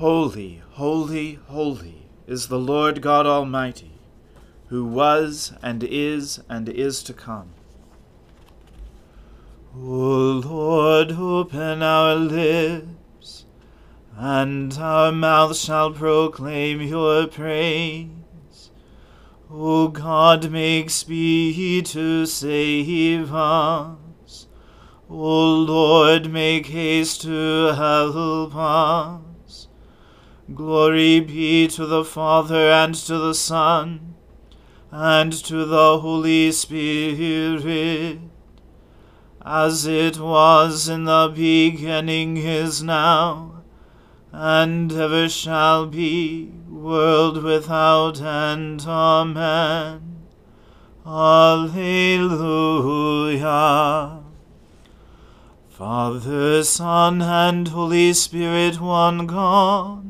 Holy, holy, holy is the Lord God Almighty, who was and is and is to come. O Lord, open our lips, and our mouth shall proclaim your praise. O God, make speed to save us. O Lord, make haste to help us. Glory be to the Father and to the Son and to the Holy Spirit as it was in the beginning is now, and ever shall be, world without end. Amen. Alleluia. Father, Son, and Holy Spirit, one God,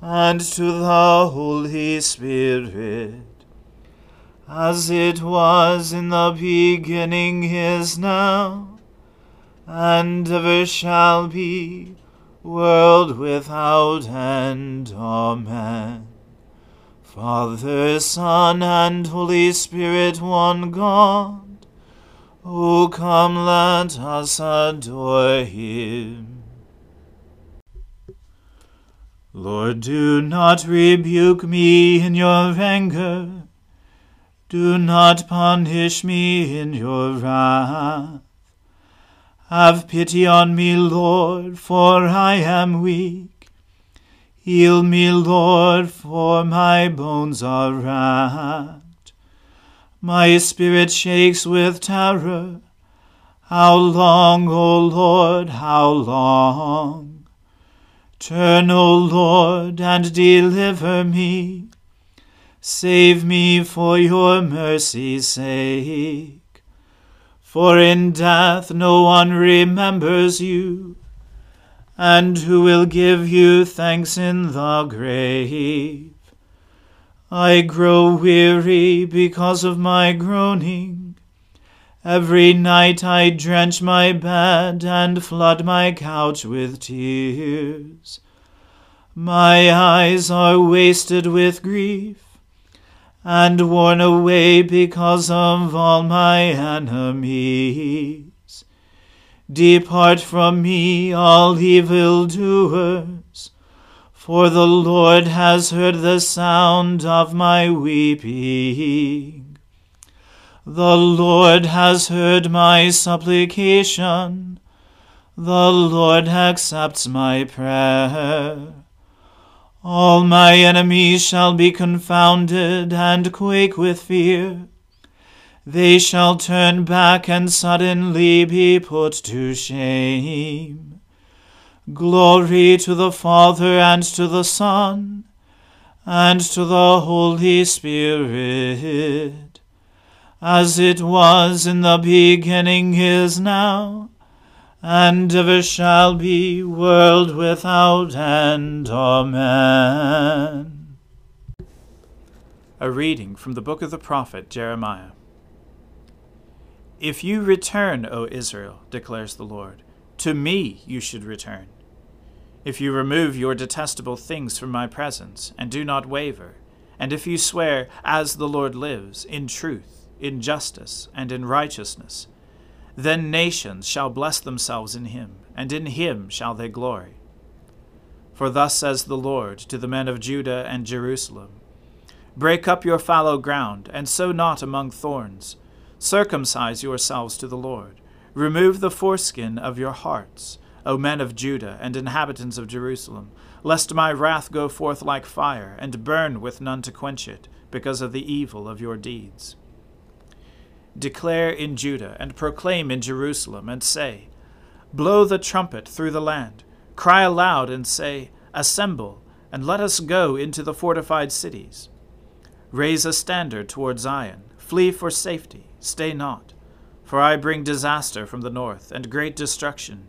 and to the Holy Spirit, as it was in the beginning is now, and ever shall be, world without end. Amen. Father, Son, and Holy Spirit, one God, O come, let us adore him. Lord, do not rebuke me in your anger. Do not punish me in your wrath. Have pity on me, Lord, for I am weak. Heal me, Lord, for my bones are racked. My spirit shakes with terror. How long, O Lord, how long? Turn, O Lord, and deliver me. Save me for your mercy's sake. For in death no one remembers you. And who will give you thanks in the grave? I grow weary because of my groaning. Every night I drench my bed and flood my couch with tears. My eyes are wasted with grief and worn away because of all my enemies. Depart from me, all evildoers, for the Lord has heard the sound of my weeping. The Lord has heard my supplication. The Lord accepts my prayer. All my enemies shall be confounded and quake with fear. They shall turn back and suddenly be put to shame. Glory to the Father and to the Son and to the Holy Spirit as it was in the beginning is now, and ever shall be, world without end. Amen. A reading from the book of the prophet Jeremiah. If you return, O Israel, declares the Lord, to me you should return. If you remove your detestable things from my presence, and do not waver, and if you swear, as the Lord lives, in truth, in justice, and in righteousness, then nations shall bless themselves in him, and in him shall they glory. For thus says the Lord to the men of Judah and Jerusalem Break up your fallow ground, and sow not among thorns. Circumcise yourselves to the Lord. Remove the foreskin of your hearts, O men of Judah and inhabitants of Jerusalem, lest my wrath go forth like fire, and burn with none to quench it, because of the evil of your deeds. Declare in Judah, and proclaim in Jerusalem, and say, Blow the trumpet through the land, cry aloud, and say, Assemble, and let us go into the fortified cities. Raise a standard toward Zion. Flee for safety. Stay not. For I bring disaster from the north, and great destruction.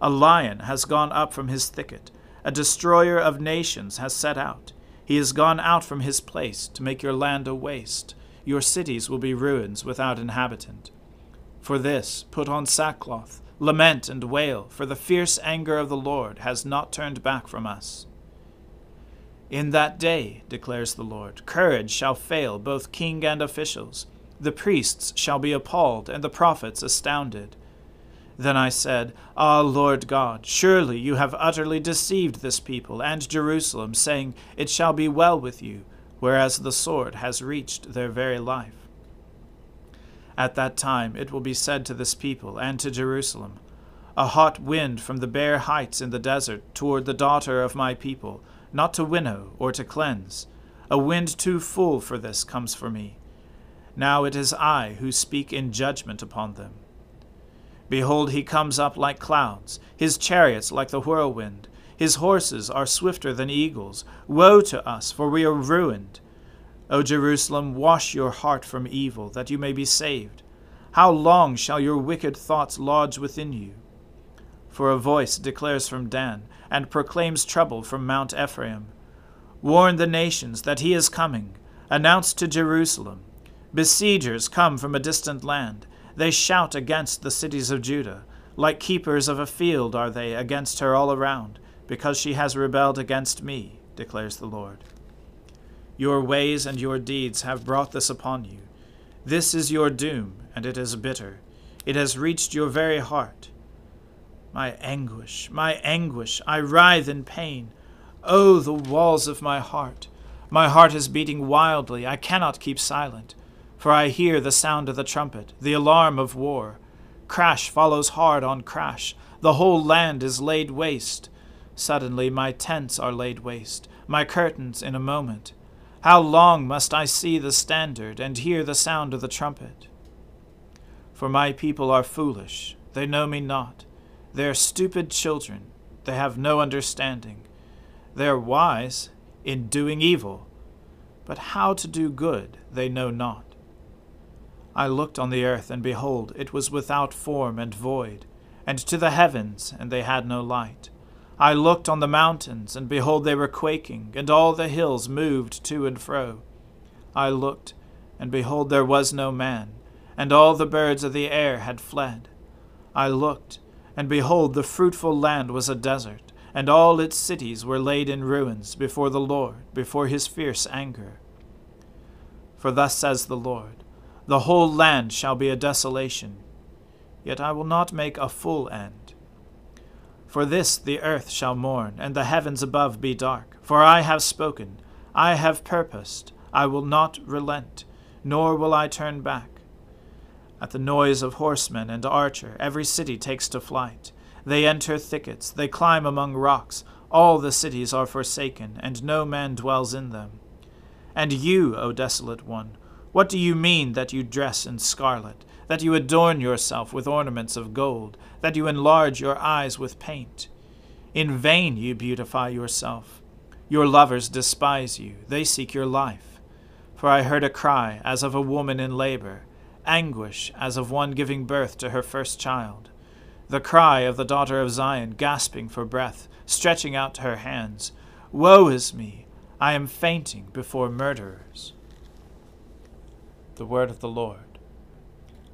A lion has gone up from his thicket. A destroyer of nations has set out. He has gone out from his place to make your land a waste. Your cities will be ruins without inhabitant. For this, put on sackcloth, lament and wail, for the fierce anger of the Lord has not turned back from us. In that day, declares the Lord, courage shall fail both king and officials. The priests shall be appalled, and the prophets astounded. Then I said, Ah, Lord God, surely you have utterly deceived this people and Jerusalem, saying, It shall be well with you, whereas the sword has reached their very life. At that time it will be said to this people and to Jerusalem, A hot wind from the bare heights in the desert toward the daughter of my people not to winnow or to cleanse. A wind too full for this comes for me. Now it is I who speak in judgment upon them. Behold, he comes up like clouds, his chariots like the whirlwind. His horses are swifter than eagles. Woe to us, for we are ruined. O Jerusalem, wash your heart from evil, that you may be saved. How long shall your wicked thoughts lodge within you? For a voice declares from Dan, and proclaims trouble from Mount Ephraim. Warn the nations that he is coming. Announce to Jerusalem. Besiegers come from a distant land. They shout against the cities of Judah. Like keepers of a field are they against her all around, because she has rebelled against me, declares the Lord. Your ways and your deeds have brought this upon you. This is your doom, and it is bitter. It has reached your very heart. My anguish, my anguish, I writhe in pain. Oh, the walls of my heart! My heart is beating wildly, I cannot keep silent, for I hear the sound of the trumpet, the alarm of war. Crash follows hard on crash, the whole land is laid waste. Suddenly my tents are laid waste, my curtains in a moment. How long must I see the standard and hear the sound of the trumpet? For my people are foolish, they know me not. They are stupid children. They have no understanding. They are wise in doing evil, but how to do good they know not. I looked on the earth, and behold, it was without form and void, and to the heavens, and they had no light. I looked on the mountains, and behold, they were quaking, and all the hills moved to and fro. I looked, and behold, there was no man, and all the birds of the air had fled. I looked, and behold, the fruitful land was a desert, and all its cities were laid in ruins before the Lord, before his fierce anger. For thus says the Lord The whole land shall be a desolation, yet I will not make a full end. For this the earth shall mourn, and the heavens above be dark. For I have spoken, I have purposed, I will not relent, nor will I turn back. At the noise of horsemen and archer, every city takes to flight. They enter thickets, they climb among rocks. All the cities are forsaken, and no man dwells in them. And you, O desolate one, what do you mean that you dress in scarlet, that you adorn yourself with ornaments of gold, that you enlarge your eyes with paint? In vain you beautify yourself. Your lovers despise you, they seek your life. For I heard a cry as of a woman in labor anguish as of one giving birth to her first child. The cry of the daughter of Zion, gasping for breath, stretching out her hands Woe is me! I am fainting before murderers. The word of the Lord.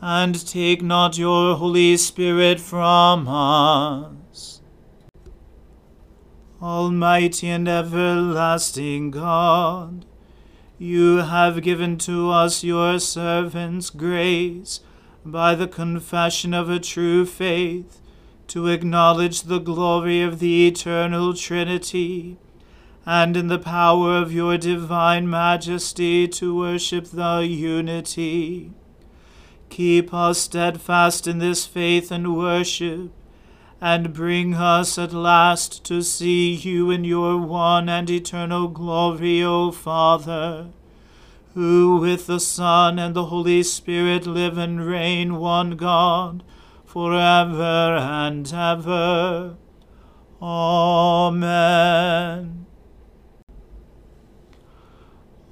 and take not your Holy Spirit from us. Almighty and everlasting God, you have given to us, your servants, grace by the confession of a true faith to acknowledge the glory of the eternal Trinity, and in the power of your divine majesty to worship the unity. Keep us steadfast in this faith and worship, and bring us at last to see you in your one and eternal glory, O Father, who with the Son and the Holy Spirit live and reign one God, for ever and ever. Amen.